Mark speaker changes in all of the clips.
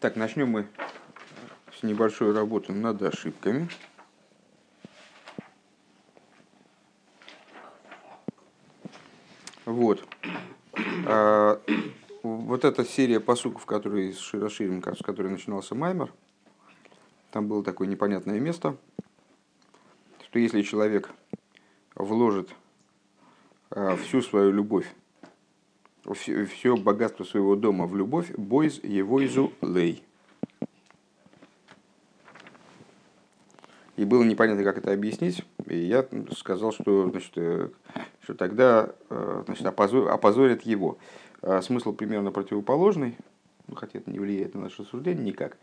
Speaker 1: Так, начнем мы с небольшой работы над ошибками. Вот. А, вот эта серия посуков, которые с Широширим, с которой начинался Маймер, там было такое непонятное место, что если человек вложит а, всю свою любовь, все, все богатство своего дома в любовь, бойз его изу лей. И было непонятно, как это объяснить. И я сказал, что, значит, э, что тогда э, значит, опозор, опозорят его. А смысл примерно противоположный, ну, хотя это не влияет на наше суждение никак.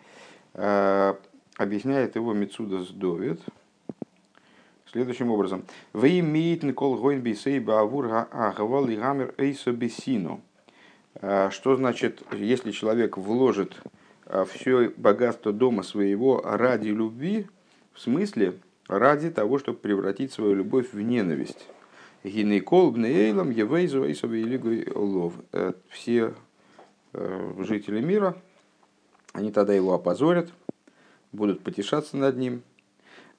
Speaker 1: А, объясняет его Мецуда Сдовит следующим образом. Вы имеете кол гойн бисей баавур агавал и гамер эйсо бисину. А, что значит, если человек вложит все богатство дома своего ради любви, в смысле, ради того, чтобы превратить свою любовь в ненависть. Гинекол бнейлом евейзу лов. Э, все э, жители мира, они тогда его опозорят, будут потешаться над ним.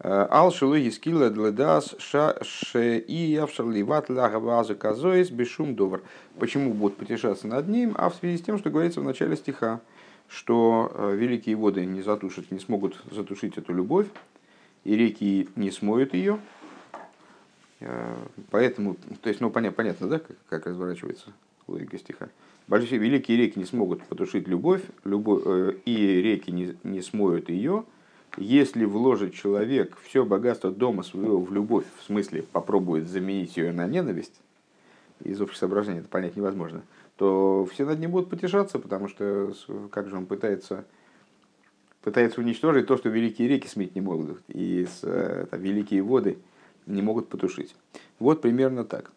Speaker 1: Э, Ал шилуги скилла дледас ша ше и явшарливат лагаваза казоис бешум довар. Почему будут потешаться над ним? А в связи с тем, что говорится в начале стиха, что великие воды не затушат, не смогут затушить эту любовь, и реки не смоют ее. Э, поэтому, то есть, ну, понятно, понятно да, как, как разворачивается логика стиха. Большие, великие реки не смогут потушить любовь, любовь э, и реки не, не смоют ее, если вложит человек все богатство дома своего в любовь, в смысле попробует заменить ее на ненависть, из общих соображений это понять невозможно, то все над ним будут потешаться, потому что как же он пытается пытается уничтожить то, что великие реки смыть не могут, и э, там, великие воды не могут потушить. Вот примерно так.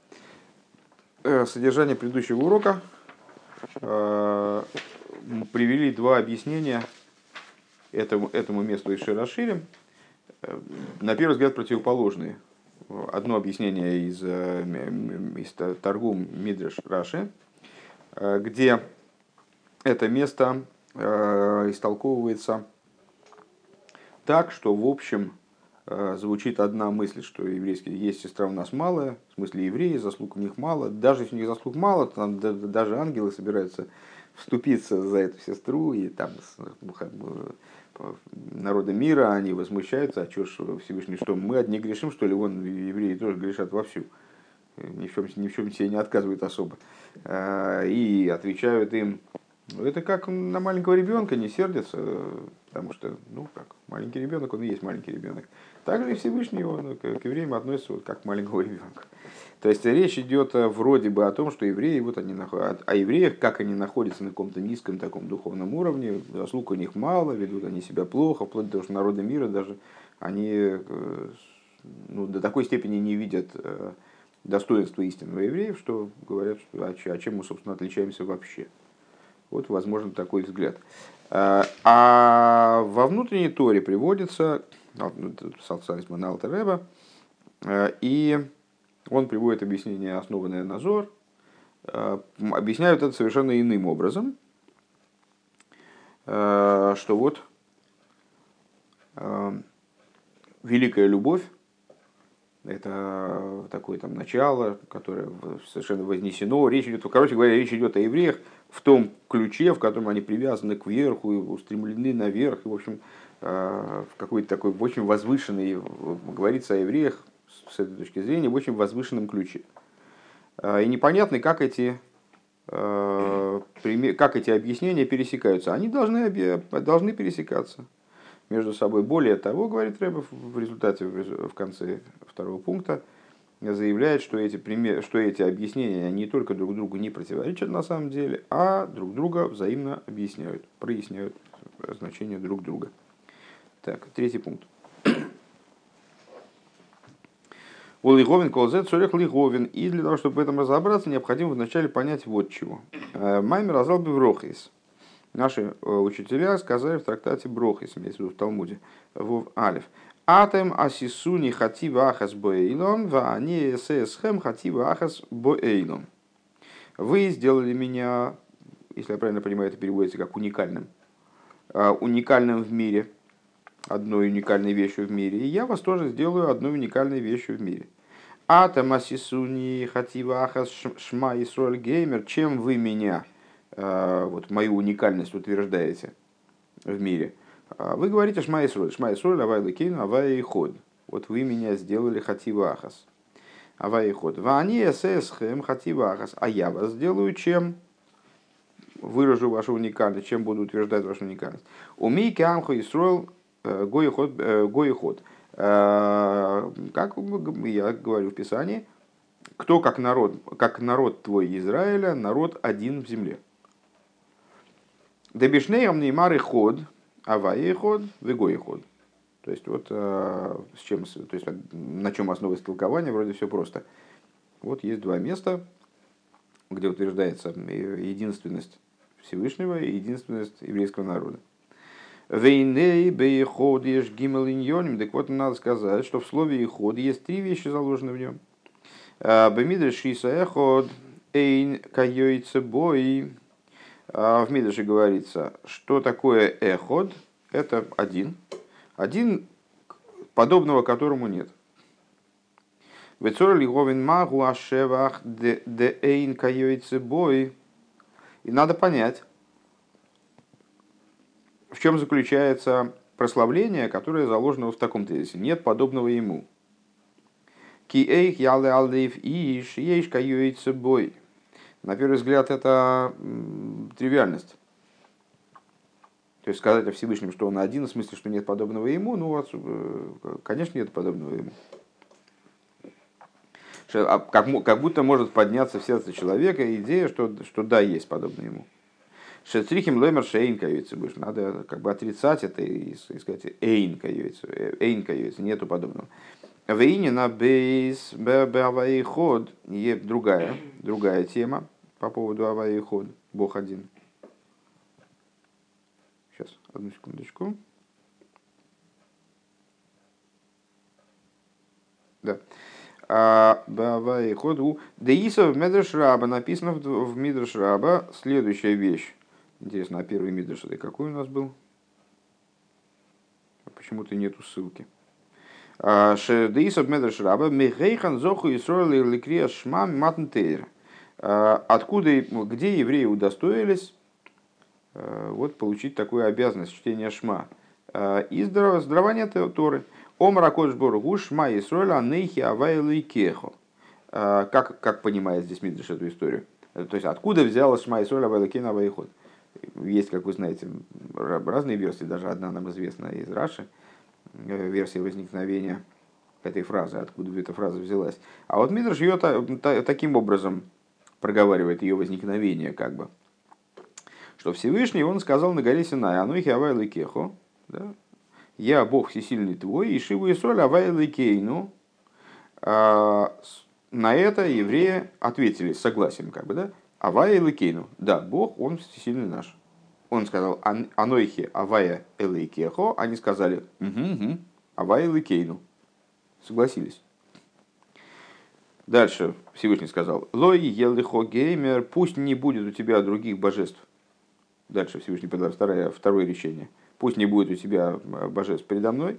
Speaker 1: Э, содержание предыдущего урока э, привели два объяснения этому, этому месту из Широширим, на первый взгляд противоположные. Одно объяснение из, из Торгум Мидреш Раши, где это место истолковывается так, что в общем э, звучит одна мысль, что еврейские есть сестра у нас малая, в смысле евреи, заслуг у них мало. Даже если у них заслуг мало, то там даже ангелы собираются вступиться за эту сестру, и там народа мира, они возмущаются, а что ж Всевышний, что мы одни грешим, что ли, вон евреи тоже грешат вовсю, ни в чем, ни в чем себе не отказывают особо. Э, и отвечают им, это как на маленького ребенка не сердится, потому что, ну как, маленький ребенок, он и есть маленький ребенок. Также и Всевышний он ну, к евреям относится вот как к маленького ребенка. То есть речь идет э, вроде бы о том, что евреи, вот они находят, о евреях, как они находятся на каком-то низком таком духовном уровне, заслуг у них мало, ведут они себя плохо, вплоть до того, что народы мира даже, они э, ну, до такой степени не видят э, достоинства истинного евреев, что говорят, что а, а чем мы, собственно, отличаемся вообще. Вот, возможно, такой взгляд. А, а во внутренней торе приводится Салцалисма на Алтареба, и он приводит объяснение, основанное на Зор, а, объясняют это совершенно иным образом, а, что вот великая любовь, это такое там начало, которое совершенно вознесено. Речь идет, короче говоря, речь идет о евреях, в том ключе, в котором они привязаны к верху и устремлены наверх, и, в общем, э, в какой-то такой очень возвышенный, говорится о евреях с этой точки зрения, в очень возвышенном ключе. Э, и непонятно, как эти, э, как эти объяснения пересекаются. Они должны, должны пересекаться между собой. Более того, говорит Рэбов в результате, в конце второго пункта, заявляет, что эти, пример, что эти объяснения не только друг другу не противоречат на самом деле, а друг друга взаимно объясняют, проясняют значение друг друга. Так, третий пункт. У Лиговин колзет цорих Лиговин. И для того, чтобы в этом разобраться, необходимо вначале понять вот чего. Э, Маймер разал бы Брохис. Наши э, учителя сказали в трактате Брохис, имеется в виду в Талмуде, в Алиф. Атем асисуни хатива ахас боэйлом, ва они эсэсхэм хатива ахас боэйлом. Вы сделали меня, если я правильно понимаю, это переводится как уникальным. уникальным в мире, одной уникальной вещью в мире, и я вас тоже сделаю одной уникальной вещью в мире. Атама сисуни хативахас шма и геймер, чем вы меня, вот мою уникальность утверждаете в мире? Вы говорите шма и соль, шма и соль, авай лакейну, авай и ход. Вот вы меня сделали хативахас. Авай и ход. Вани эсэсхэм хативахас. А я вас сделаю чем? Выражу вашу уникальность, чем буду утверждать вашу уникальность. Умей камху и строил гоиход. гоиход. Как я говорю в Писании, кто как народ, как народ твой Израиля, народ один в земле. Дебишнеем неймары ход, аваи ход, вегои ход. То есть вот э, с чем, то есть на чем основа истолкования, вроде все просто. Вот есть два места, где утверждается единственность Всевышнего и единственность еврейского народа. Вейней бейходиш гимел иньоним. Так вот, надо сказать, что в слове иход есть три вещи заложены в нем. «Э, Бемидреш шиса эход эйн кайойце бой. «Э, в Мидреше говорится, что такое эход? Это один. Один, подобного которому нет. Вецор лиговин магу ашевах де эйн бой. И надо понять, в чем заключается прославление, которое заложено в таком тезисе. Нет подобного ему. Ки эйх яле алдеев иш, ейш каюется бой. На первый взгляд, это тривиальность. То есть сказать о Всевышнем, что он один, в смысле, что нет подобного ему, ну, э, конечно, нет подобного ему. А как, как будто может подняться в сердце человека идея, что, что да, есть подобное ему. Шецрихим лемер шейн каюется будешь. Надо как бы отрицать это и сказать эйн каюется. Эйн каюется. Нету подобного. Вейни на бейс бавай ход. Есть другая, другая тема по поводу авай ход. Бог один. Сейчас, одну секундочку. Да. А Бавай ходу. Деиса в Медреш Раба написано в Мидреш Раба следующая вещь. Интересно, а первый Мидрш это какой у нас был? Почему-то нету ссылки. А, Шедеисов Медрш Раба, Мехейхан Зоху Исроил Ликрия Шма Матнтейр. А, откуда, где евреи удостоились а, вот, получить такую обязанность чтения Шма? Из здравования Торы. Омра Кодшборгу Шма Исроил Анейхи Авайлы Кехо. Как, как понимает здесь Мидриш эту историю? То есть, откуда взялась Шма Исроил Авайлы Кехо Авайход? Есть, как вы знаете, разные версии, даже одна нам известна из Раши, э, версия возникновения этой фразы, откуда эта фраза взялась. А вот Мидрш ее таким образом проговаривает, ее возникновение как бы. Что Всевышний, он сказал на горе Синай, «Ану хиавай лекехо», да? «Я Бог всесильный твой, и шиву и соль авай лекейну». А, на это евреи ответили согласием, как бы, да? Авая Элейкейну. Да, Бог, Он всесильный наш. Он сказал Анойхи Авая Элейкехо. Они сказали угу, угу, Авая Элейкейну. Согласились. Дальше Всевышний сказал, Лой елихо геймер, пусть не будет у тебя других божеств. Дальше Всевышний предлагает второе, второе решение. Пусть не будет у тебя божеств передо мной.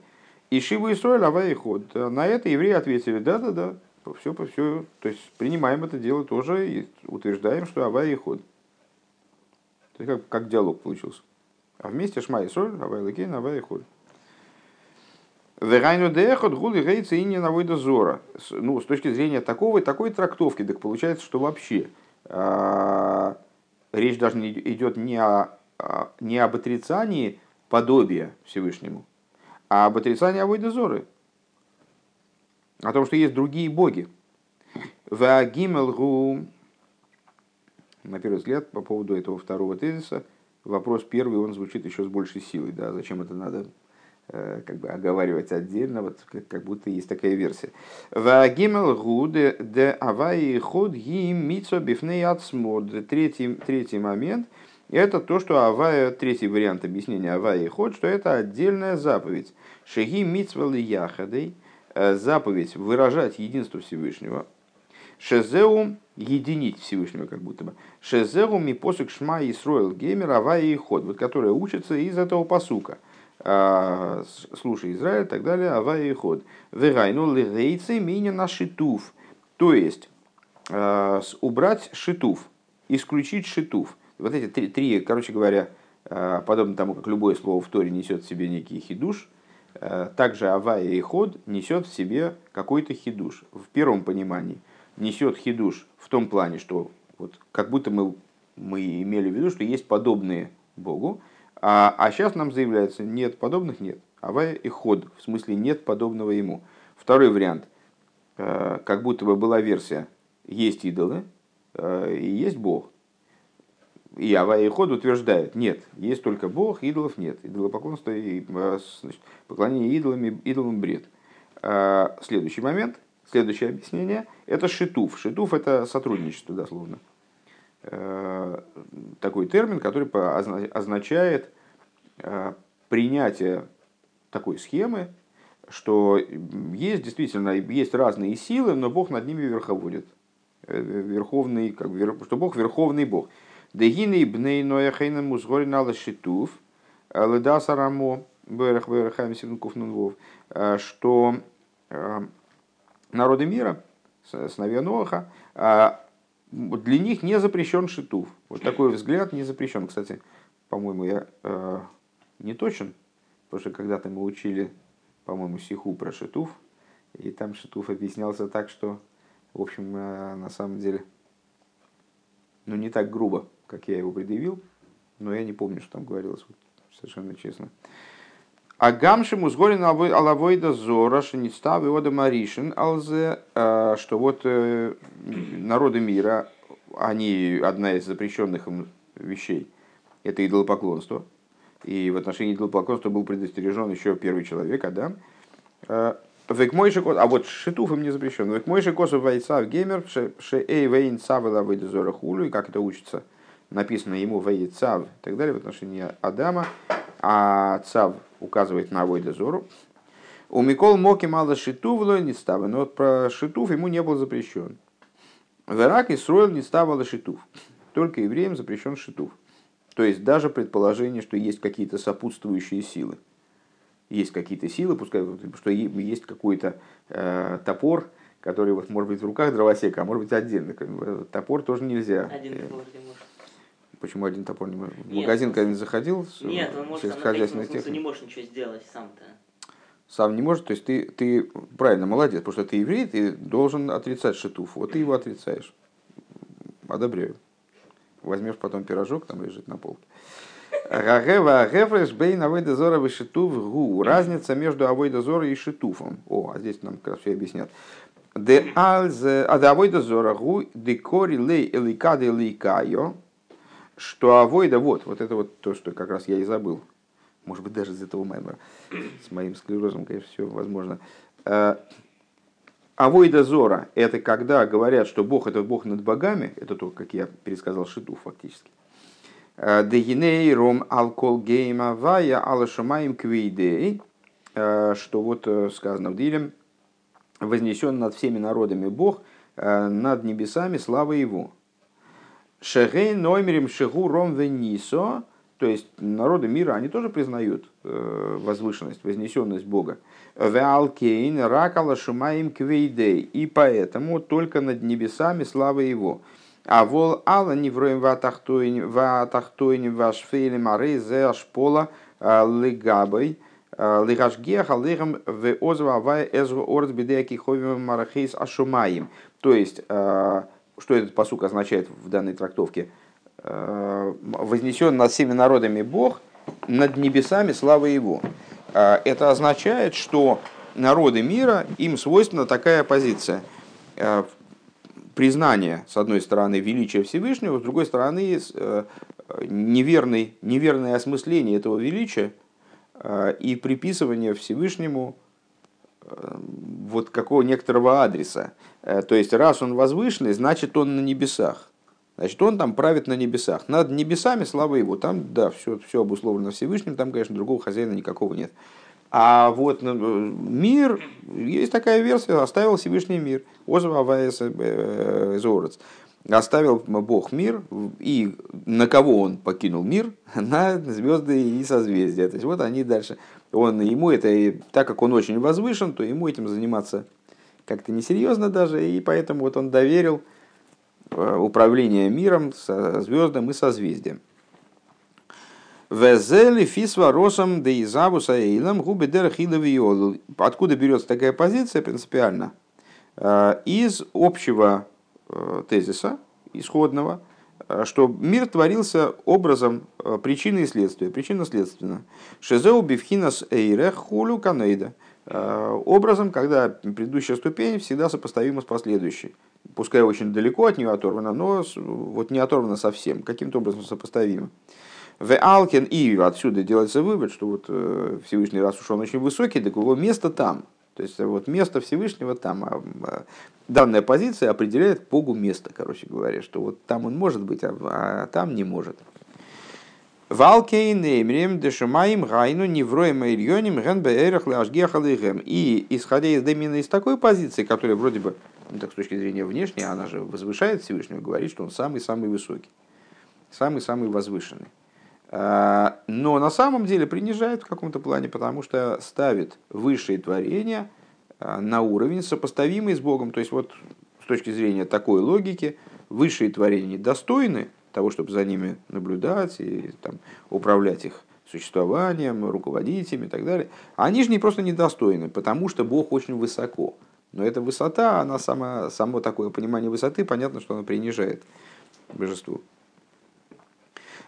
Speaker 1: И Шиву и Сройль Авай ход. На это евреи ответили, да-да-да, все, все, то есть принимаем это дело тоже и утверждаем, что авария ход. То есть как, как диалог получился. А вместе шма и соль, авария лакейн, авария ход. Верайну дехот гули рейца и не навойда зора. Ну, с точки зрения такого, такой трактовки, так получается, что вообще а, речь даже не идет не, о, не об отрицании подобия Всевышнему, а об отрицании авойда зоры о том, что есть другие боги. Вагимелгу, на первый взгляд, по поводу этого второго тезиса, вопрос первый, он звучит еще с большей силой. Да? Зачем это надо э, как бы оговаривать отдельно, вот как, как будто есть такая версия. Вагимел гуд де аваи ход ги мицо бифней ацмод. Третий, третий момент – это то, что авая, третий вариант объяснения аваи ход, что это отдельная заповедь. Шеги мицвал яхадей – Э, заповедь выражать единство Всевышнего. Шезеу единить Всевышнего как будто бы. Шезеу ми посук шма и строил геймер авая и ход, вот которая учится из этого посука. А, слушай Израиль так далее, авая и ход. Вегайну лирейцы мини на шитув. То есть а, убрать шитув, исключить шитув. Вот эти три, три короче говоря, а, подобно тому, как любое слово в Торе несет в себе некий хидуш, также авая и ход несет в себе какой-то хидуш. В первом понимании несет хидуш в том плане, что вот как будто мы, мы имели в виду, что есть подобные Богу, а, а сейчас нам заявляется, нет, подобных нет. Авая и ход, в смысле нет подобного ему. Второй вариант, э, как будто бы была версия, есть идолы э, и есть Бог. И Авая и Ход утверждает, нет, есть только Бог, идолов нет. Идолопоклонство и э, значит, поклонение идолам, идолам бред. Следующий момент, следующее объяснение, это шитуф. Шитуф это сотрудничество, дословно. Э, такой термин, который означает э, принятие такой схемы, что есть действительно есть разные силы, но Бог над ними верховодит. Э, верховный, как, что Бог верховный Бог. Дегины бней нояхейна музгорин ала шитуф, ледаса рамо, берех берехаем синков нунвов, что народы мира, сыновья Ноаха, для них не запрещен шитув. Вот такой взгляд не запрещен. Кстати, по-моему, я э, не точен, потому что когда-то мы учили, по-моему, сиху про шитув, и там шитув объяснялся так, что, в общем, э, на самом деле, ну, не так грубо, как я его предъявил, но я не помню, что там говорилось, совершенно честно. А гамши музгорин алавойда зора шенистав иода маришин алзе, э, что вот э, народы мира, они одна из запрещенных им вещей, это идолопоклонство. И в отношении идолопоклонства был предостережен еще первый человек, Адам. Э, а вот шитуф им не запрещен. Векмойши косов вайцав геймер ше эй вейн цавела зора хулю, и как это учится, написано ему вейцав и так далее в отношении Адама, а цав указывает на Авойдезору. У Микол Моки мало шитув не ставы, но вот про шитув ему не был запрещен. Верак и строил не ставила шитув. Только евреям запрещен шитув. То есть даже предположение, что есть какие-то сопутствующие силы. Есть какие-то силы, пускай что есть какой-то э, топор, который вот может быть в руках дровосека, а может быть отдельно. Топор тоже нельзя. Один Почему один топор не может? В магазин когда-нибудь заходил?
Speaker 2: Нет, он может техники? не можешь ничего сделать сам-то.
Speaker 1: Сам не может, то есть ты, ты правильно, молодец, потому что ты еврей, ты должен отрицать шитуф. Вот ты его отрицаешь. Одобряю. Возьмешь потом пирожок, там лежит на полке. Разница между авойдозора и шитуфом. О, а здесь нам как раз все объяснят. Де альзе, а де авойдозора гу, де кори лей эликаде лейкайо, что авойда, вот, вот это вот то, что как раз я и забыл. Может быть, даже из этого мемора. С моим склерозом, конечно, все возможно. Э, авойда зора – это когда говорят, что Бог – это Бог над богами, это то, как я пересказал Шиту фактически. Э, Дегиней ром алкол гейма вая алашамаем квейдей, э, что вот сказано в Дилем, вознесен над всеми народами Бог, над небесами слава Его. Шегей ноймерим шегу ром венисо, то есть народы мира, они тоже признают э, возвышенность, вознесенность Бога. Веалкейн ракала шумаим квейдей, и поэтому только над небесами слава Его. А вол ала невроем ватахтойн вашфейлем арей зе ашпола э, легабой, э, лигашгеха лигам в озва авая эзру орд бедеки ховим марахейс ашумаим. То есть что этот посук означает в данной трактовке? Э, Вознесен над всеми народами Бог, над небесами слава Его. Э, это означает, что народы мира, им свойственна такая позиция. Э, признание, с одной стороны, величия Всевышнего, с другой стороны, неверный, неверное осмысление этого величия и приписывание Всевышнему вот какого некоторого адреса. Э, то есть, раз он возвышенный, значит, он на небесах. Значит, он там правит на небесах. Над небесами, слава его, там, да, все, все обусловлено Всевышним, там, конечно, другого хозяина никакого нет. А вот ну, мир, есть такая версия, оставил Всевышний мир. Озва Зорец. Оставил Бог мир, и на кого он покинул мир? На звезды и созвездия. То есть вот они дальше. Он, ему это, так как он очень возвышен, то ему этим заниматься как-то несерьезно даже, и поэтому вот он доверил э, управление миром, со звездам и созвездием. Везели фисва росом да изавуса эйлам губы дерхиловиолу. Откуда берется такая позиция принципиально? Э, из общего э, тезиса, исходного, что мир творился образом причины и следствия, причинно-следственно. Шезеу бифхинас эйрех хулю канейда – Э, образом, когда предыдущая ступень всегда сопоставима с последующей. Пускай очень далеко от нее оторвана, но вот не оторвана совсем, каким-то образом сопоставима. В Алкин и отсюда делается вывод, что вот э, Всевышний, раз уж он очень высокий, так его место там. То есть вот место Всевышнего там. А, а данная позиция определяет Богу место, короче говоря, что вот там он может быть, а, а там не может. Валкейн эмрем дешумаим гайну невроем ильоним ген беэрах лашгехалыгем. И исходя из именно из такой позиции, которая вроде бы, ну, так с точки зрения внешней, она же возвышает Всевышнего, говорит, что он самый-самый высокий, самый-самый возвышенный. А, но на самом деле принижает в каком-то плане, потому что ставит высшие творения а, на уровень, сопоставимый с Богом. То есть вот с точки зрения такой логики, высшие творения достойны того, чтобы за ними наблюдать и там, управлять их существованием, руководить ими и так далее, они же не просто недостойны, потому что Бог очень высоко. Но эта высота, она сама, само такое понимание высоты, понятно, что она принижает божеству.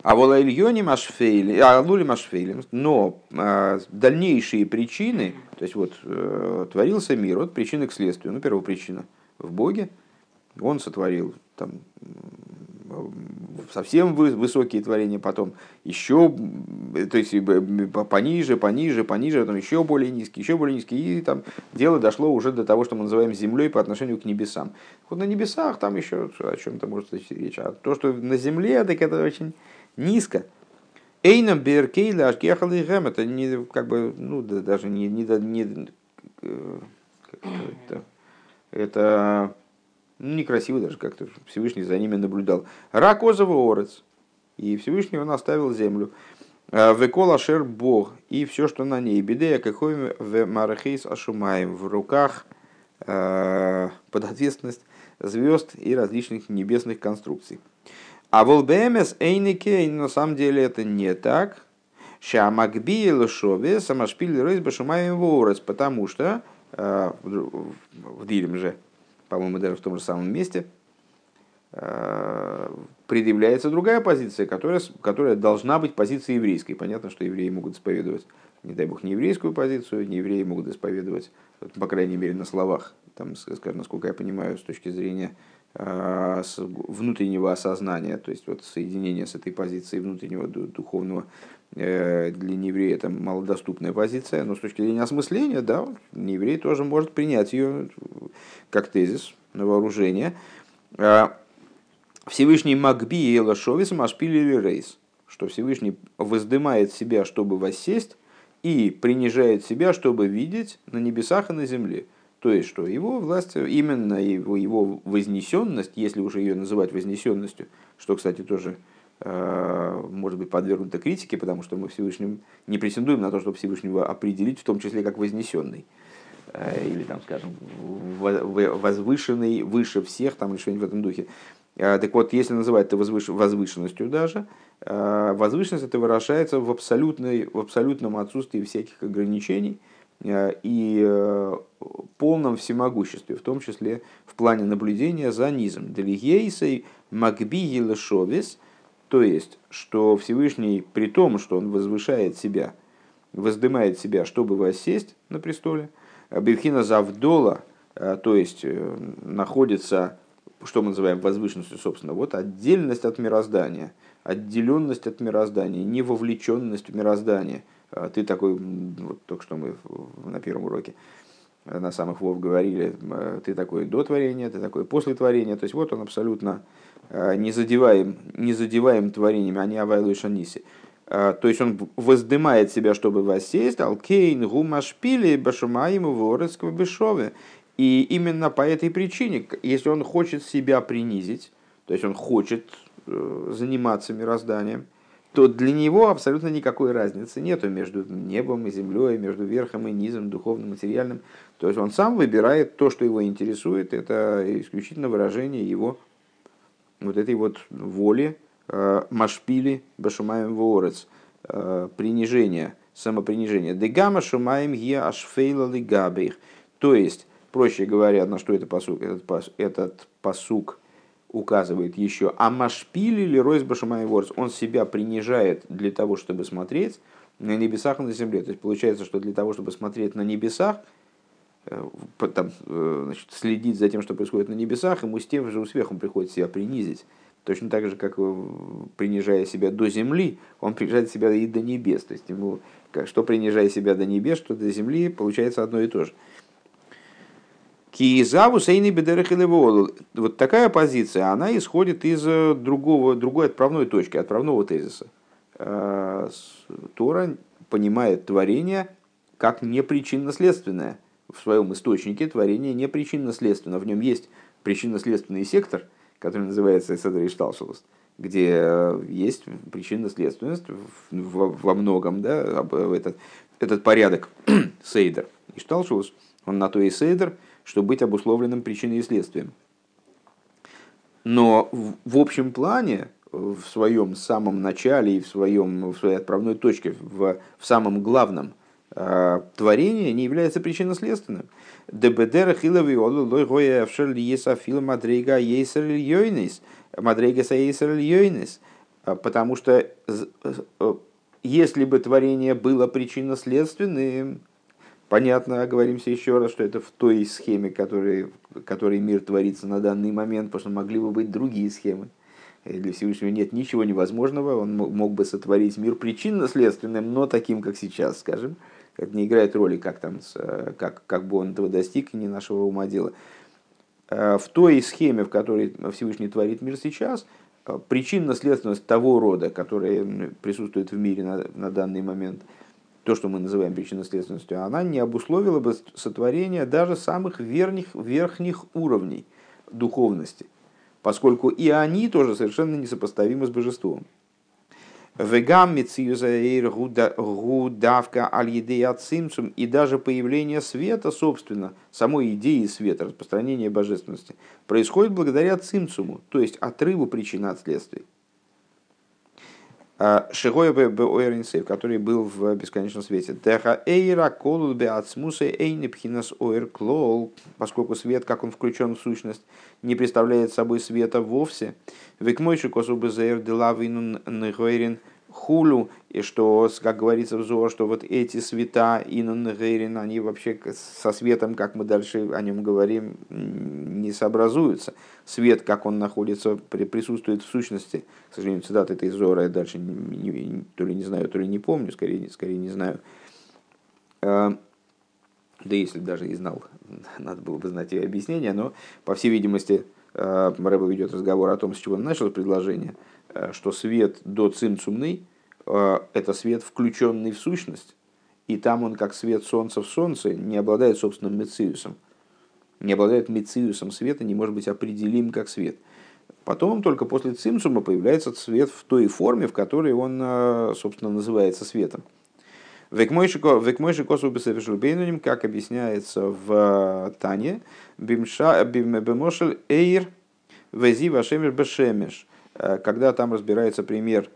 Speaker 1: А волайльони машфейли, а лули машфейли, но а, дальнейшие причины, то есть вот э, творился мир от причины к следствию. Ну, первая причина в Боге, он сотворил там совсем высокие творения, потом еще, то есть пониже, пониже, пониже, потом еще более низкие, еще более низкие, и там дело дошло уже до того, что мы называем землей по отношению к небесам. Вот на небесах там еще о чем-то может идти речь, а то, что на земле, так это очень низко. Эйнам беркейла ашгехал и гэм, это не, как бы, ну, даже не, не, не э, это, это ну, некрасиво даже как-то Всевышний за ними наблюдал. Ракозово орец. И Всевышний он оставил землю. «А, Векола шер бог. И все, что на ней. Бедея какой в марахейс ашумаем. В руках э, под ответственность звезд и различных небесных конструкций. А волбемес эйнике, на самом деле это не так. Шамакби лошове самашпиль ройс башумаем ворец. Потому что э, в Дилем же по-моему, даже в том же самом месте, э, предъявляется другая позиция, которая, которая должна быть позицией еврейской. Понятно, что евреи могут исповедовать, не дай бог, не еврейскую позицию, не евреи могут исповедовать, по крайней мере, на словах, там, скажем, насколько я понимаю, с точки зрения внутреннего осознания, то есть вот соединение с этой позицией внутреннего духовного э, для нееврея это малодоступная позиция, но с точки зрения осмысления, да, нееврей тоже может принять ее как тезис на вооружение. А, Всевышний Макби и Элашовис Машпилили Рейс, что Всевышний воздымает себя, чтобы воссесть, и принижает себя, чтобы видеть на небесах и на земле. То есть, что его власть, именно его, его вознесенность, если уже ее называть вознесенностью, что, кстати, тоже э, может быть подвергнуто критике, потому что мы Всевышним не претендуем на то, чтобы Всевышнего определить, в том числе как вознесенный. Э, или там, скажем, возвышенный выше всех, там или что-нибудь в этом духе. Э, так вот, если называть это возвышенностью даже, возвышенность это выражается в, абсолютной, в абсолютном отсутствии всяких ограничений и полном всемогуществе, в том числе в плане наблюдения за низом. Делигейсей Макби Елешовис, то есть, что Всевышний при том, что он возвышает себя, воздымает себя, чтобы воссесть на престоле – Бивхина Завдола, э, то есть э, находится, что мы называем возвышенностью, собственно, вот отдельность от мироздания, отделенность от мироздания, невовлеченность в мироздание. Э, ты такой, вот только что мы на первом уроке на самых вов говорили, ты такой до творения, ты такой после творения. То есть вот он абсолютно не задеваем, не задеваем творениями, они авайлу и шаниси. то есть он воздымает себя, чтобы воссесть, алкейн, гумашпили, башумаиму, ворецкого бешове. И именно по этой причине, если он хочет себя принизить, то есть он хочет заниматься мирозданием, то для него абсолютно никакой разницы нету между небом и землей, между верхом и низом, духовным, материальным. То есть он сам выбирает то, что его интересует, это исключительно выражение его вот этой вот воли, э, машпили башумаем ворец, э, принижение, самопринижение. Дегама шумаем е ашфейла лигабейх. То есть, проще говоря, на что это посук, этот, этот посук указывает еще, а машпили или ройс башумай ворс, он себя принижает для того, чтобы смотреть на небесах и на земле. То есть получается, что для того, чтобы смотреть на небесах, э, там, э, значит, следить за тем, что происходит на небесах, ему с тем же успехом приходится себя принизить. Точно так же, как э, принижая себя до земли, он принижает себя и до небес. То есть ему, что принижая себя до небес, что до земли, получается одно и то же. Киезаву сейни бедерах Вот такая позиция, она исходит из э, другого, другой отправной точки, отправного тезиса. Э, Тора понимает творение как непричинно-следственное. В своем источнике творение не причинно-следственно. В нем есть причинно-следственный сектор, который называется Седр Ишталшалус, где э, есть причинно-следственность во многом, да, этот, этот порядок Сейдер. Ишталшалус, он на то и Сейдер – чтобы быть обусловленным причиной и следствием. Но в общем плане, в своем самом начале и в, своем, в своей отправной точке, в, в самом главном, э, творение не является причинно-следственным. Дебедер хилови авшер есафил мадрейга ейсер льёйнис, мадрейга. Э, потому что э, если бы творение было причинно-следственным, Понятно, оговоримся еще раз, что это в той схеме, которой, которой мир творится на данный момент, потому что могли бы быть другие схемы. И для Всевышнего нет ничего невозможного, он мог бы сотворить мир причинно-следственным, но таким, как сейчас, скажем. Это не играет роли, как, там, как, как бы он этого достиг, не нашего ума дела. А в той схеме, в которой Всевышний творит мир сейчас, причинно-следственность того рода, которая присутствует в мире на, на данный момент – то, что мы называем причинно-следственностью, она не обусловила бы сотворение даже самых верхних, верхних уровней духовности, поскольку и они тоже совершенно несопоставимы с божеством. Вегам гудавка аль и даже появление света, собственно, самой идеи света, распространения божественности, происходит благодаря цимцуму, то есть отрыву причин от следствий. А, Шигоя Беойринсейв, который был в бесконечном свете. Теха Эйра Колул Беацмусе Эйни Пхинас Ойр Клол, поскольку свет, как он включен в сущность, не представляет собой света вовсе. Векмойши Косу Безейр Делавинун Негойрин хулю, и что, как говорится в Зор, что вот эти света Гейрин, они вообще со светом, как мы дальше о нем говорим, не сообразуются. Свет, как он находится, присутствует в сущности. К сожалению, цитаты этой Зора я дальше не, не, то ли не знаю, то ли не помню, скорее, скорее не знаю. А, да если даже и знал, надо было бы знать ее объяснение, но, по всей видимости, а, Рэба ведет разговор о том, с чего он начал предложение – что свет до цимцумный э, – это свет, включенный в сущность, и там он, как свет солнца в солнце, не обладает собственным мециусом. Не обладает мециусом света, не может быть определим как свет. Потом, только после цимсума, появляется свет в той форме, в которой он, э, собственно, называется светом. Векмойши косу бесефешелбейнуним, как объясняется в Тане, бимошель эйр вези вашемеш Э, когда там разбирается пример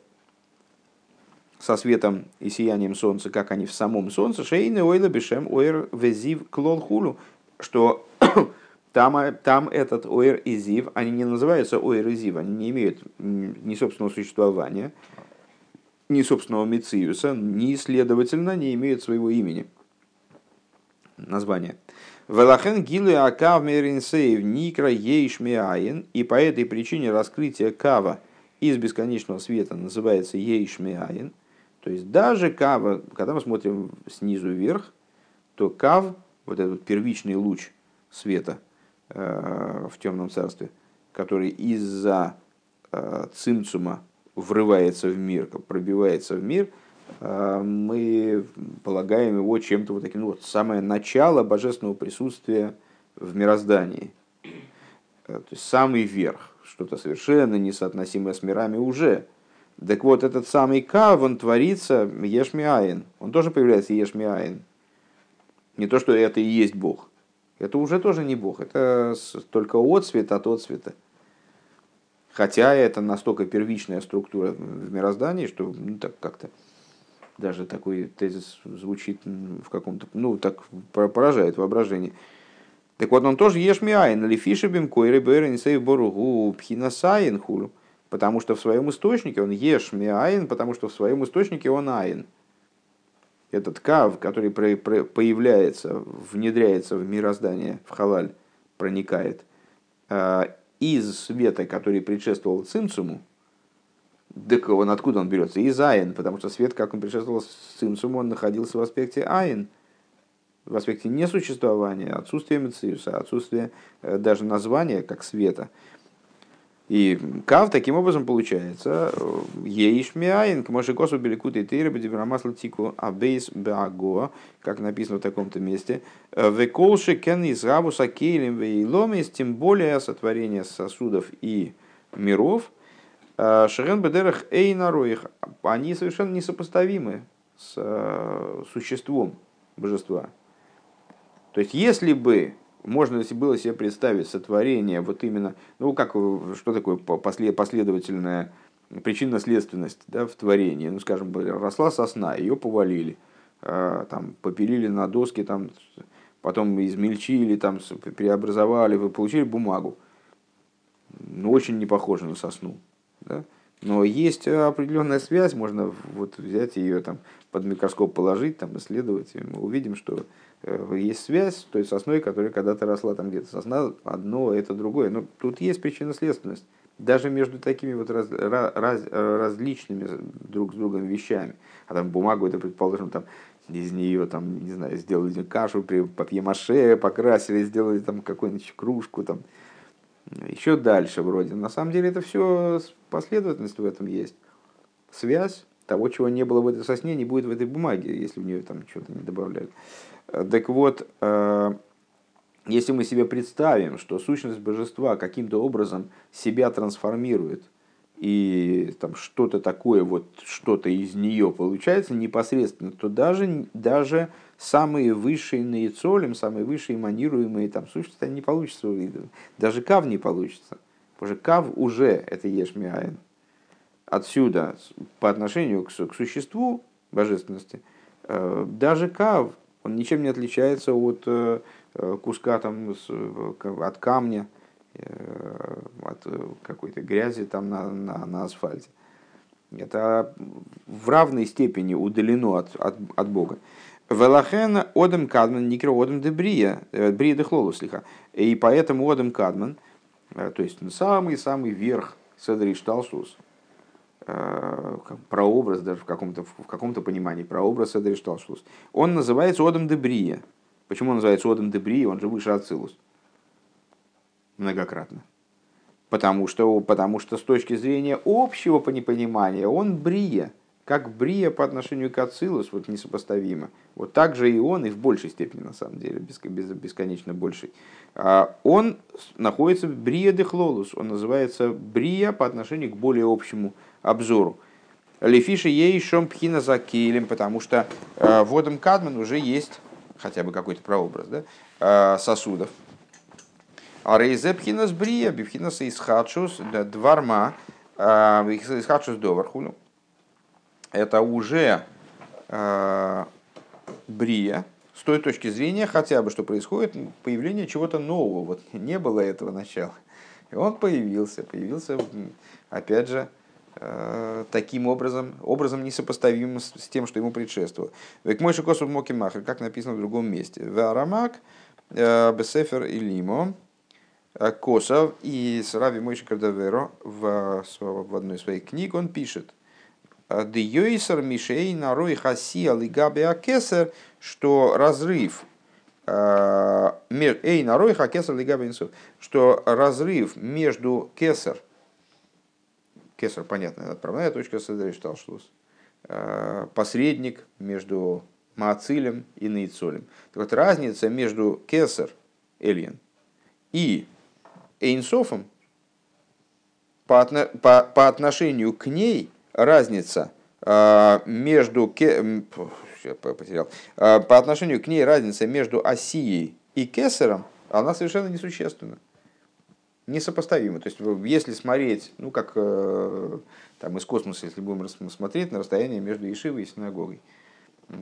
Speaker 1: со светом и сиянием солнца, как они в самом солнце, шейны ойла бешем ойр везив клол хулу, что там, э, там этот ойр и зив, они не называются ойр и зив, они не имеют ни собственного существования, ни собственного мециуса, ни, следовательно, не имеют своего имени, названия. Велахен гилы акав меринсейв никра ейшмиаин, и по этой причине раскрытие кава из бесконечного света называется ейшмиаин. То есть даже кава, когда мы смотрим снизу вверх, то кав, вот этот первичный луч света э, в темном царстве, который из-за э, цимцума врывается в мир, пробивается в мир, мы полагаем его чем-то вот таким, ну, вот самое начало божественного присутствия в мироздании. То есть самый верх, что-то совершенно несоотносимое с мирами уже. Так вот, этот самый Кав, он творится Ешмиаин. Он тоже появляется Ешмиаин. Не то, что это и есть Бог. Это уже тоже не Бог. Это только отцвет от отцвета. Хотя это настолько первичная структура в мироздании, что ну, так как-то даже такой тезис звучит в каком-то, ну, так поражает воображение. Так вот, он тоже ешмиайн, лифишебим койры бэрэн сейв боругу пхинасаин хулю. Потому что в своем источнике он ешмиайн, потому что в своем источнике он айн этот кав, который появляется, внедряется в мироздание, в халаль, проникает, а, из света, который предшествовал цимцуму, так он откуда он берется? Из айн, потому что свет, как он предшествовал цимцуму, он находился в аспекте айн, в аспекте несуществования, отсутствия мециуса, отсутствия э, даже названия как света. И кав таким образом получается Ейшмиаин, к Мошикосу Беликут и Тейра Бадибрамасла Тику Абейс Бааго, как написано в таком-то месте, Веколши Кен из Рабуса Кейлем Вейломис, тем более сотворение сосудов и миров, Шерен Бедерах Эйнароих, они совершенно несопоставимы с э, существом божества. То есть, если бы можно было себе представить сотворение вот именно, ну как, что такое последовательная причинно-следственность да, в творении. Ну, скажем, росла сосна, ее повалили, там, попилили на доски, там, потом измельчили, там, преобразовали, вы получили бумагу. Ну, очень не похоже на сосну. Да? Но есть определенная связь, можно вот взять ее там, под микроскоп положить, там, исследовать, и мы увидим, что Э, есть связь с той сосной, которая когда-то росла там где-то. Сосна одно, это другое. Но тут есть причинно-следственность. Даже между такими вот раз, раз, различными друг с другом вещами. А там бумагу, это, предположим, там из нее, там, не знаю, сделали кашу папье-маше, покрасили, сделали там какую-нибудь кружку, там, еще дальше вроде. На самом деле это все последовательность в этом есть. Связь того, чего не было в этой сосне, не будет в этой бумаге, если в нее там что-то не добавляют. Э, так вот, э, если мы себе представим, что сущность божества каким-то образом себя трансформирует, и там что-то такое, вот что-то из нее получается непосредственно, то даже, даже самые высшие наицолем, самые высшие манируемые там сущности, не получится. Даже кав не получится. Потому что кав уже это ешмиаин. Отсюда, по отношению к, к существу божественности, э, даже кав он ничем не отличается от э, э, куска там, от камня, от какой-то грязи там на, на, на асфальте. Это в равной степени удалено от, от, от Бога. Велахен одем кадман никро одем де брия, брия де хлолуслиха. И поэтому одем кадман, то есть самый-самый верх Седри Шталшус, Э, прообраз, даже в каком-то, в каком-то понимании, прообраз Эдри Шталшус, он называется Одам Дебрия. Почему он называется Одам Дебрия? Он же выше Ацилус. Многократно. Потому что, потому что с точки зрения общего понимания он Брия. Как Брия по отношению к Ацилус, вот несопоставимо. Вот так же и он, и в большей степени, на самом деле, бесконечно больший. А он находится в Брия Дехлолус. Он называется Брия по отношению к более общему обзору. Лефиши ей шомпхина за кейлем, потому что э, в Одам Кадман уже есть хотя бы какой-то прообраз да, э, сосудов. А рейзепхина с брия, бифхина с исхадшус, дварма, э, исхадшус доверхулю. Это уже брия, с той точки зрения хотя бы, что происходит появление чего-то нового. Вот не было этого начала. И он появился, появился, опять же, Э, таким образом, образом несопоставимым с, тем, что ему предшествовало. Век мой шикосу моки махер, как написано в другом месте. Варамак, э, бесефер и лимо, э, Косов и с Мойши Кардаверо в, в одной из своих книг он пишет, Дейойсер Мишей Нарой Хаси Алигаби Акесер, что разрыв Эй, нарой хакесар лигаби что разрыв между кесар Кесар, понятно, отправная точка Седришталшлус. Посредник между Маацилем и Нейцолем. Так вот, разница между Кесар, Эльен, и Эйнсофом по, по, по отношению к ней разница а, между потерял, а, по отношению к ней разница между Осией и Кесаром, она совершенно несущественна. Несопоставима. То есть, если смотреть, ну, как э, там из космоса, если будем смотреть на расстояние между Ишивой и синагогой,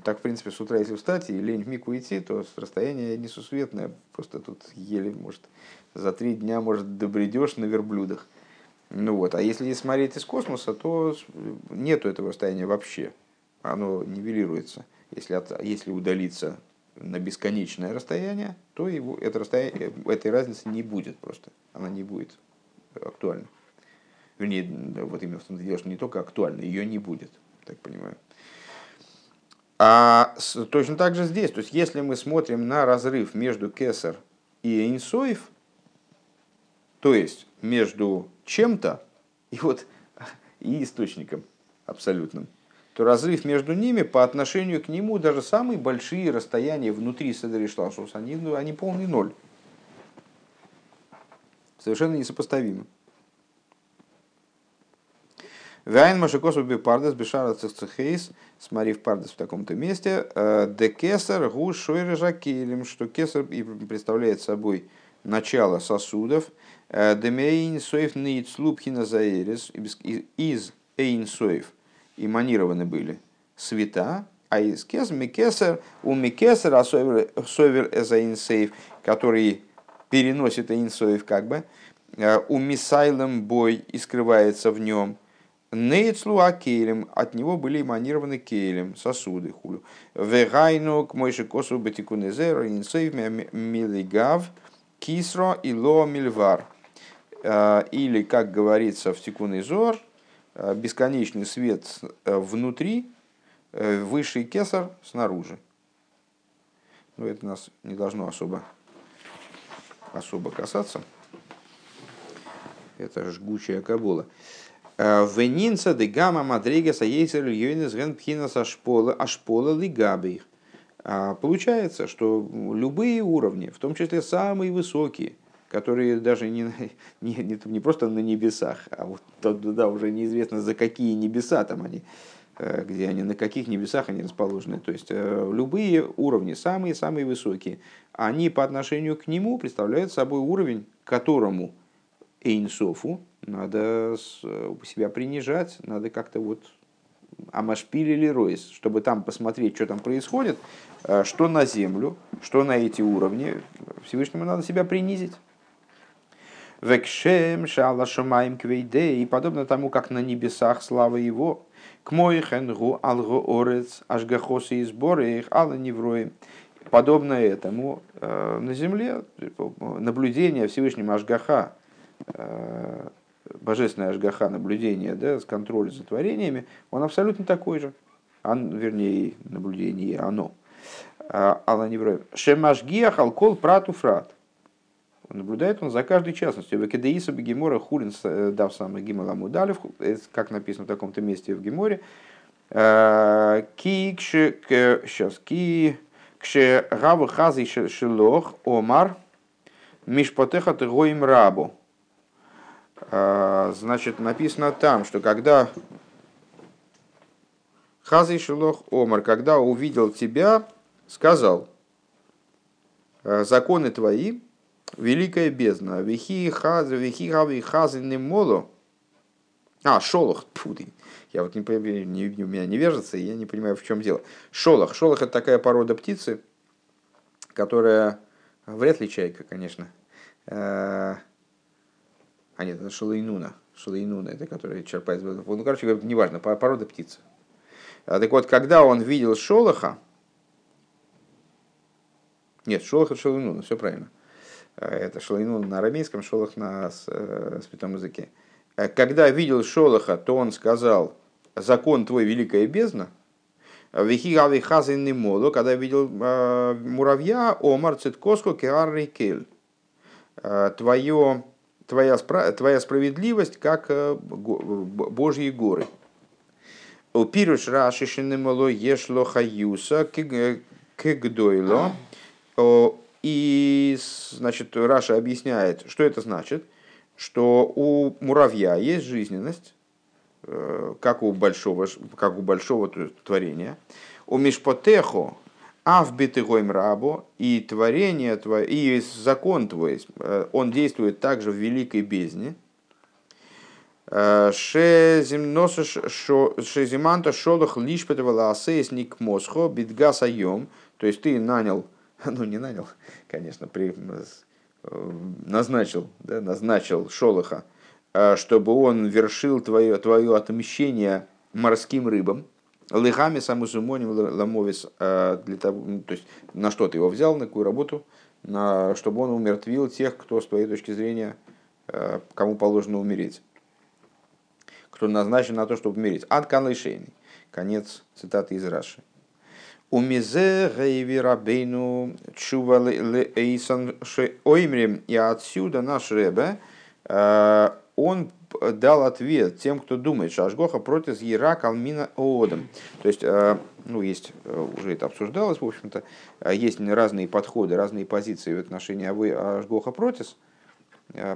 Speaker 1: так, в принципе, с утра, если встать и лень в Мику идти, то расстояние несусветное. Просто тут еле, может, за три дня, может, добредешь на верблюдах. Ну вот, а если смотреть из космоса, то нету этого расстояния вообще. Оно нивелируется. Если, от, если удалиться на бесконечное расстояние, то его, это расстояние, этой разницы не будет просто. Она не будет актуальна. Вернее, вот именно в том дело, что не только актуальна, ее не будет, так понимаю. А точно так же здесь, то есть если мы смотрим на разрыв между Кесар и Эйнсоев, то есть между чем-то и вот и источником абсолютным, то разрыв между ними по отношению к нему даже самые большие расстояния внутри Седри Шлашус, они, они полный ноль. Совершенно несопоставимо. Вайн Машикосу Бипардес Бешара Цехцехейс, смотри в Пардес в таком-то месте, э, де Кесар Гу Шойрежа что Кесар представляет собой начало сосудов, Демейн Соев Нейцлубхина Заэрис, из Эйн Соев эманированы были света, а из кес, микесер, у микесер, а совер эзаинсейв, который переносит инсоев как бы, э, у мисайлем бой и скрывается в нем, Нейцлу акелем, от него были эманированы келем, сосуды, хулю. Вегайну к мойши косу батикунезер, инсейв милигав, кисро и ло мильвар. Э, или, как говорится в Тикунезор, Э, бесконечный свет э, внутри, высший кесар снаружи. Но это нас не должно особо, особо касаться. Это жгучая кабула. Венинца де гамма мадригаса ейсер льюинес ген пхинас ашпола ашпола лигабих. Получается, что любые уровни, в том числе самые высокие – которые даже не, не, не, не просто на небесах, а вот туда уже неизвестно за какие небеса там они, э, где они, на каких небесах они расположены. То есть э, любые уровни, самые-самые высокие, они по отношению к нему представляют собой уровень, которому Эйнсофу надо себя принижать, надо как-то вот Амашпиль или Ройс, чтобы там посмотреть, что там происходит, э, что на землю, что на эти уровни, Всевышнему надо себя принизить. Векшем шала шумаем квейде, и подобно тому, как на небесах слава его, к моихенгу алго орец ашгахосы и сборы их алла неврои. Подобно этому э, на земле наблюдение Всевышним Ашгаха, э, божественное Ашгаха, наблюдение, да, с контролем за творениями, он абсолютно такой же. Он, вернее, наблюдение оно. Алла Невроев. Шемашгиах алкол прату фрат. Наблюдает он за каждой частностью. Векедеиса Бегемора Хулин э, дав самый Гимал Амудалев, э, как написано в таком-то месте в Геморе. Э, ки сейчас ки кше гаву хази шелох омар мишпотеха тегоим рабу. Значит, написано там, что когда Хази Шелох Омар, когда увидел тебя, сказал, законы твои великая бездна. Вихи хаз, вихи хави хазы не моло. А, шолох, пуди. Я вот не понимаю, не, у меня не вяжется, я не понимаю, в чем дело. Шолох. Шолох это такая порода птицы, которая вряд ли чайка, конечно. Э, а нет, это шалейнуна. Шалейнуна, это которая черпает. Ну, короче неважно, порода птицы. А, так вот, когда он видел шолоха, нет, шолох это шалейнуна, все правильно. Э, это Шлайнун на арамейском, Шолох на э, святом языке. Э, когда видел Шолоха, то он сказал, закон твой великая бездна, Вихигави хазинный моло, когда видел муравья, омар циткоску кеарный кель. Твое твоя, твоя справедливость, как Божьи горы. Пируш рашишинемало ешло хаюса кегдойло. И, значит, Раша объясняет, что это значит, что у муравья есть жизненность, э, как у большого, как у большого творения. У мишпотехо авбитыгойм рабо, и творение твое, и закон твой, э, он действует также в великой бездне. Э, шезиманта шолох лишпетовала асесник мосхо бидгасайом, то есть ты нанял ну не нанял, конечно, при, э, назначил, да, назначил Шолоха, э, чтобы он вершил твое, твое отмщение морским рыбам, лыхами самусумоним ламовис, э, для того, то есть на что ты его взял, на какую работу, на, чтобы он умертвил тех, кто с твоей точки зрения, кому положено умереть, кто назначен на то, чтобы умереть. Ад канлайшейный. Конец цитаты из Раши. У мизе гейви рабейну чува лейсан оймрим. И отсюда наш Ребе, э, он дал ответ тем, кто думает, что Ашгоха против Ера Калмина Оодом. То есть, э, ну, есть, э, уже это обсуждалось, в общем-то, есть разные подходы, разные позиции в отношении Ашгоха против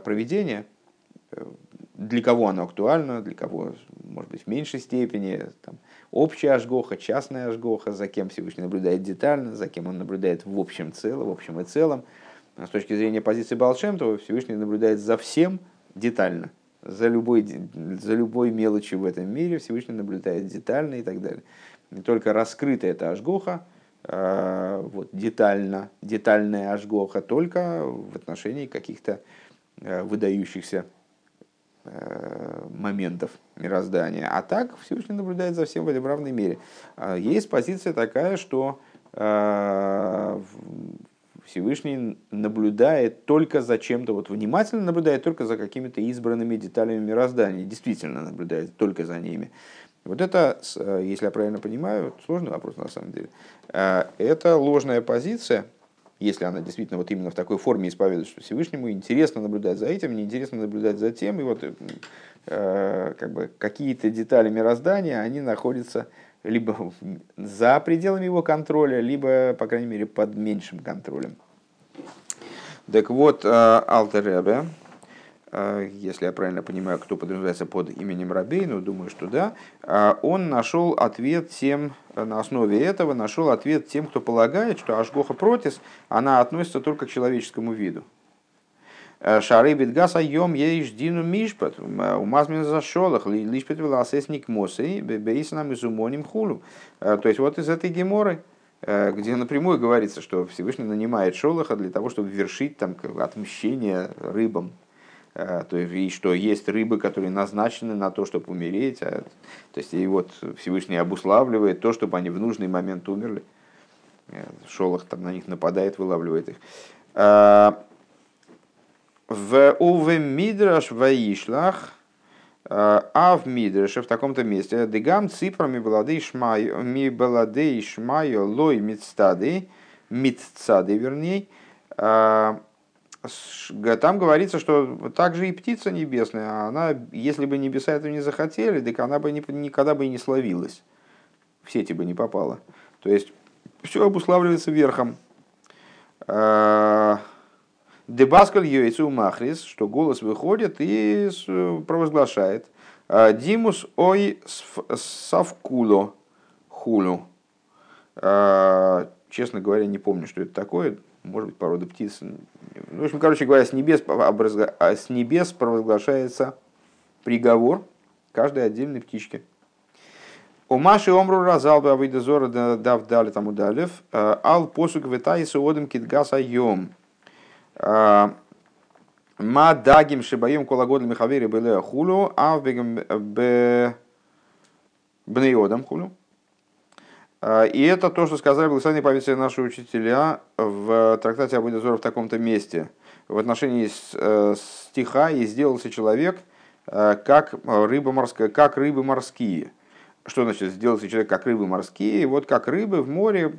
Speaker 1: проведения. Для кого оно актуально, для кого, может быть, в меньшей степени. Там, общая ажгоха, частная ажгоха, за кем Всевышний наблюдает детально, за кем он наблюдает в общем целом, в общем и целом. А с точки зрения позиции Балшемтова, Всевышний наблюдает за всем детально, за любой, за любой мелочью в этом мире Всевышний наблюдает детально и так далее. Не только раскрыта эта ажгоха, а, вот, детально, детальная ажгоха, только в отношении каких-то а, выдающихся моментов мироздания. А так Всевышний наблюдает за всем в равной мере. А есть позиция такая, что э, Всевышний наблюдает только за чем-то, вот внимательно наблюдает только за какими-то избранными деталями мироздания, действительно наблюдает только за ними. Вот это, э, если я правильно понимаю, сложный вопрос на самом деле, это ложная позиция, если она действительно вот именно в такой форме исповедует, Всевышнему интересно наблюдать за этим, неинтересно наблюдать за тем, и вот э, как бы какие-то детали мироздания, они находятся либо за пределами его контроля, либо, по крайней мере, под меньшим контролем. Так вот, Алтер Ребе, а, если я правильно понимаю, кто подразумевается под именем Рабейну, думаю, что да, а, он нашел ответ тем, на основе этого нашел ответ тем, кто полагает, что Ашгоха Протис, она относится только к человеческому виду. А, Шары битгас айом ейш дину мишпат, умазмин зашолах, лишпет веласесник мосей, бейсанам изумоним хулу. То есть вот из этой геморы, где напрямую говорится, что Всевышний нанимает Шолоха для того, чтобы вершить там отмщение рыбам, Э, то есть, и что есть рыбы, которые назначены на то, чтобы умереть. А, то есть, и вот Всевышний обуславливает то, чтобы они в нужный момент умерли. Э, Шолох там на них нападает, вылавливает их. Э, в Уве Мидраш Ваишлах, а в Мидраше в таком-то месте, Дегам Ципра ми баладей шмайо, ми баладей шмайо лой мицтады, мицтады вернее, там говорится, что также и птица небесная, она, если бы небеса этого не захотели, так она бы никогда бы и не словилась, в сети бы не попала. То есть все обуславливается верхом. А, Дебаскаль Йойцу Махрис, что голос выходит и провозглашает. А, Димус ой савкуло хулю. А, честно говоря, не помню, что это такое может быть, порода птиц. В общем, короче говоря, с небес, а с небес провозглашается приговор каждой отдельной птички. У Маши Омру разал бы Авидозора дав дали тому далев. Э, ал посук витай одем китгаса йом. Э, ма дагим шибаем колагодл михавери были хулу, а в бе бнеодам хулу. А, и это то, что сказали благословенные повесы наши учителя в трактате об Идозоре в таком-то месте. В отношении э, стиха «И сделался человек, э, как рыба морская, как рыбы морские». Что значит сделался человек, как рыбы морские? Вот как рыбы в море,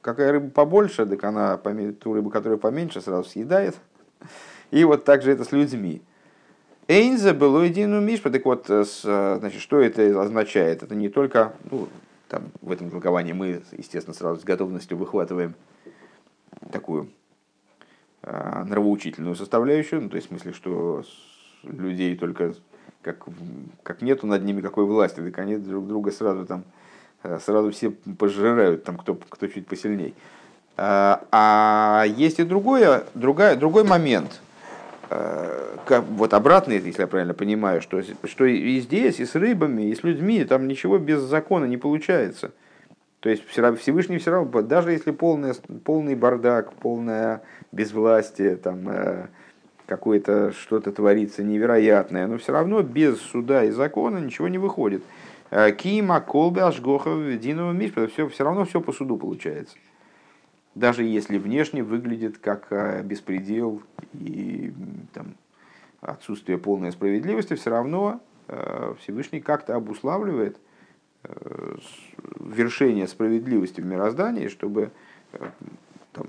Speaker 1: какая рыба побольше, так она ту рыбу, которая поменьше, сразу съедает. И вот так же это с людьми. Эйнза было единую мишпа. Так вот, значит, что это означает? Это не только, ну, там, в этом толковании мы, естественно, сразу с готовностью выхватываем такую э, нравоучительную составляющую, ну, то есть в смысле, что людей только как, как нету над ними какой власти, так они друг друга сразу там, э, сразу все пожирают, там, кто, кто чуть посильней. А, а есть и другое, другая, другой момент, как, вот обратный, если я правильно понимаю, что, что и здесь, и с рыбами, и с людьми, там ничего без закона не получается. То есть Всевышний все равно, даже если полный, полный бардак, полное безвластие, там, э, какое-то что-то творится невероятное, но все равно без суда и закона ничего не выходит. Э, Кима, Колбе, Ашгохов, Динова Мишпа, все, все равно все по суду получается. Даже если внешне выглядит как э, беспредел и там, отсутствие полной справедливости, все равно Всевышний как-то обуславливает – Э, вершение справедливости в мироздании, чтобы э, там,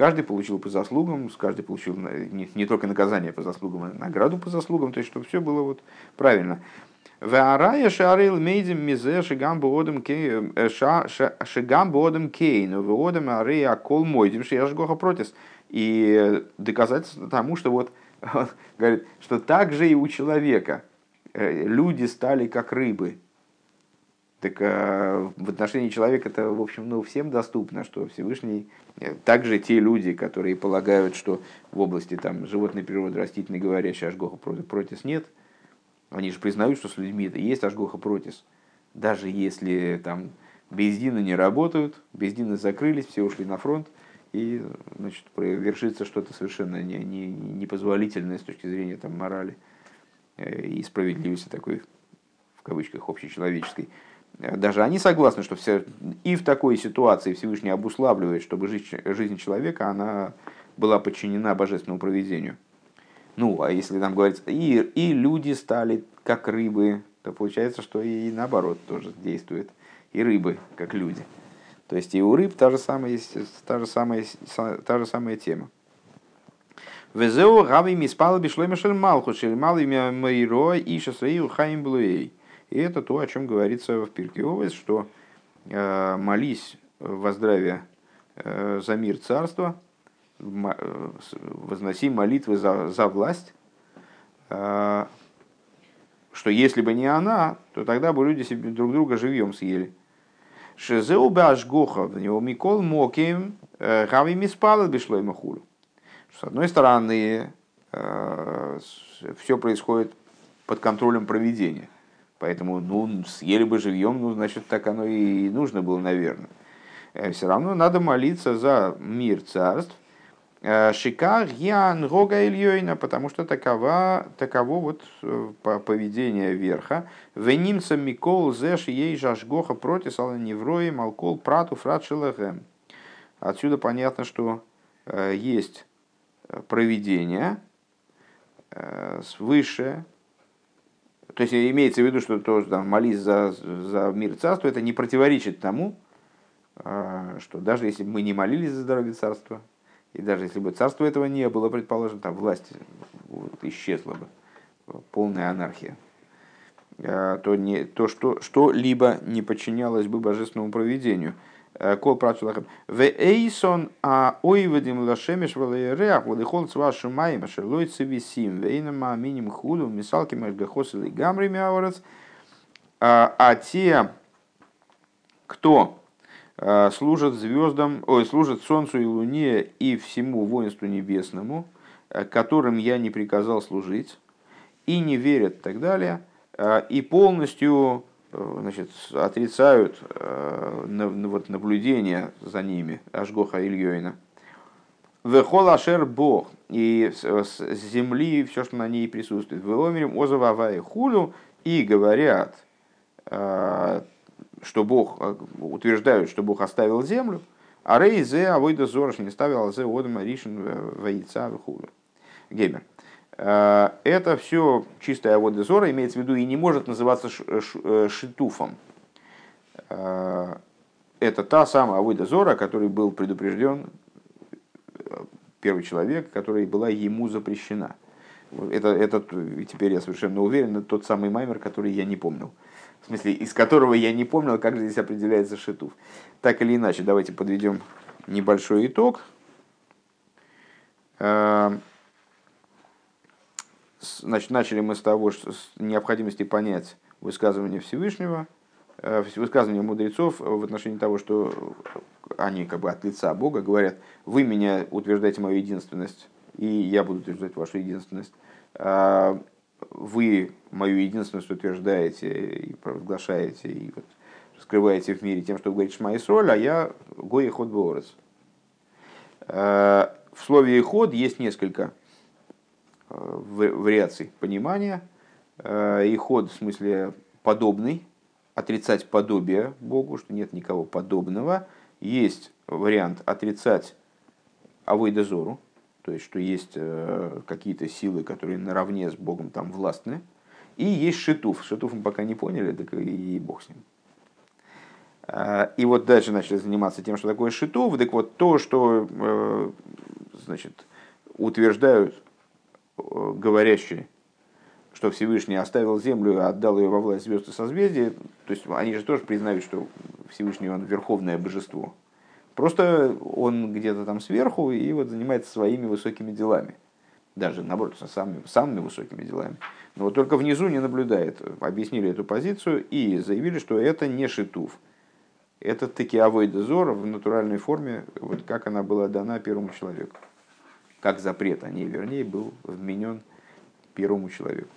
Speaker 1: каждый получил по заслугам, каждый получил не, не только наказание по заслугам, а награду по заслугам, то есть чтобы все было вот правильно. Ваарая шарил мейдим мизе шигам бодом бодом кейн, водом арея кол мойдим шияшгоха протис. И доказательство тому, что вот говорит, что так же и у человека э, люди стали как рыбы, так э, в отношении человека это, в общем, ну, всем доступно, что Всевышний, э, также те люди, которые полагают, что в области там, животной природы, растительной говорящей Ашгоха протис нет, они же признают, что с людьми это есть Ашгоха протис. Даже если там бездины не работают, бездины закрылись, все ушли на фронт, и значит, вершится что-то совершенно не, не, непозволительное с точки зрения там, морали э, и справедливости такой, в кавычках, общечеловеческой. Даже они согласны, что все, и в такой ситуации Всевышний обуславливает, чтобы жизнь, жизнь человека она была подчинена божественному проведению. Ну, а если там говорится, и, и люди стали как рыбы, то получается, что и наоборот тоже действует. И рыбы, как люди. То есть и у рыб та же самая, та же самая, та же самая тема. Везеу раби миспал бишлемешель малху шель малый мейро и шасрею хаим блуэй. И это то, о чем говорится в Пирке Овес, что э, молись во здравие э, за мир царства, э, возноси молитвы за, за власть, что если бы не она, то тогда бы люди себе друг друга живьем съели. Шезеу башгоха, в него микол моким, хави миспал бишлой махулю. С одной стороны, все происходит под контролем проведения – Поэтому, ну, съели бы живьем, ну, значит, так оно и нужно было, наверное. Э, Все равно надо молиться за мир царств. Э, Шикар ян рога ильёйна, потому что такова, таково вот э, поведение верха. Венимца микол зеш ей жашгоха против аланеврои малкол прату фратшилахем. Отсюда понятно, что есть проведение свыше, то есть имеется в виду, что тоже там, молись за, за мир царства, это не противоречит тому, а, что даже если бы мы не молились за здоровье царства, и даже если бы царства этого не было, предположим, там власть вот, исчезла бы, полная анархия, а, то, не, то что, что-либо не подчинялось бы божественному проведению – Кол прачулахам. В эйсон а ойвадим лашемеш валереах валихол цва шумаем шелой цивисим вейнама миним худу мисалки мэргахосили гамри мяворец. А те, кто служат звездам, ой, служат солнцу и луне и всему воинству небесному, которым я не приказал служить, и не верят и так далее, и полностью значит, отрицают э, вот, наблюдение за ними, Ашгоха Ильёйна. Вехол Ашер Бог, и с земли все, что на ней присутствует. Веомерим Озававай Хулю, и говорят, э, что Бог, э, утверждают, что Бог оставил землю, а Рейзе Авойда Зорош не ставил Азе Одама Ришин Ваица Хулю. Геймер. Э, это все чистая вода зора, имеется в виду, и не может называться э, шитуфом. Э, это та самая авойда зора, который был предупрежден первый человек, которая была ему запрещена. Это, это, теперь я совершенно уверен, это тот самый маймер, который я не помнил. В смысле, из которого я не помнил, как здесь определяется шитуф. Так или иначе, давайте подведем небольшой итог. Значит, начали мы с того, что с необходимости понять высказывание Всевышнего, э, высказывание мудрецов в отношении того, что они как бы от лица Бога говорят, вы меня утверждаете мою единственность, и я буду утверждать вашу единственность. А вы мою единственность утверждаете и провозглашаете, и вот скрываете в мире тем, что вы говорите Шма Исроль, а я Гой и Ход. А, в слове «иход» есть несколько вариаций понимания. Э, иход в смысле подобный, отрицать подобие Богу, что нет никого подобного. Есть вариант отрицать авойдозору, то есть что есть э, какие-то силы, которые наравне с Богом там властны. И есть шитуф. Шитуф мы пока не поняли, так и Бог с ним. И вот дальше начали заниматься тем, что такое шитуф. Так вот то, что значит, утверждают э, говорящие, что Всевышний оставил землю и отдал ее во власть звезд и созвездий, то есть они же тоже признают, что Всевышний он верховное божество. Просто он где-то там сверху и вот занимается своими высокими делами. Даже, наоборот, самыми, самыми высокими делами. Но вот только внизу не наблюдает. Объяснили эту позицию и заявили, что это не шитуф. Это таки авойдезор в натуральной форме, вот как она была дана первому человеку как запрет, а не вернее был вменен первому человеку.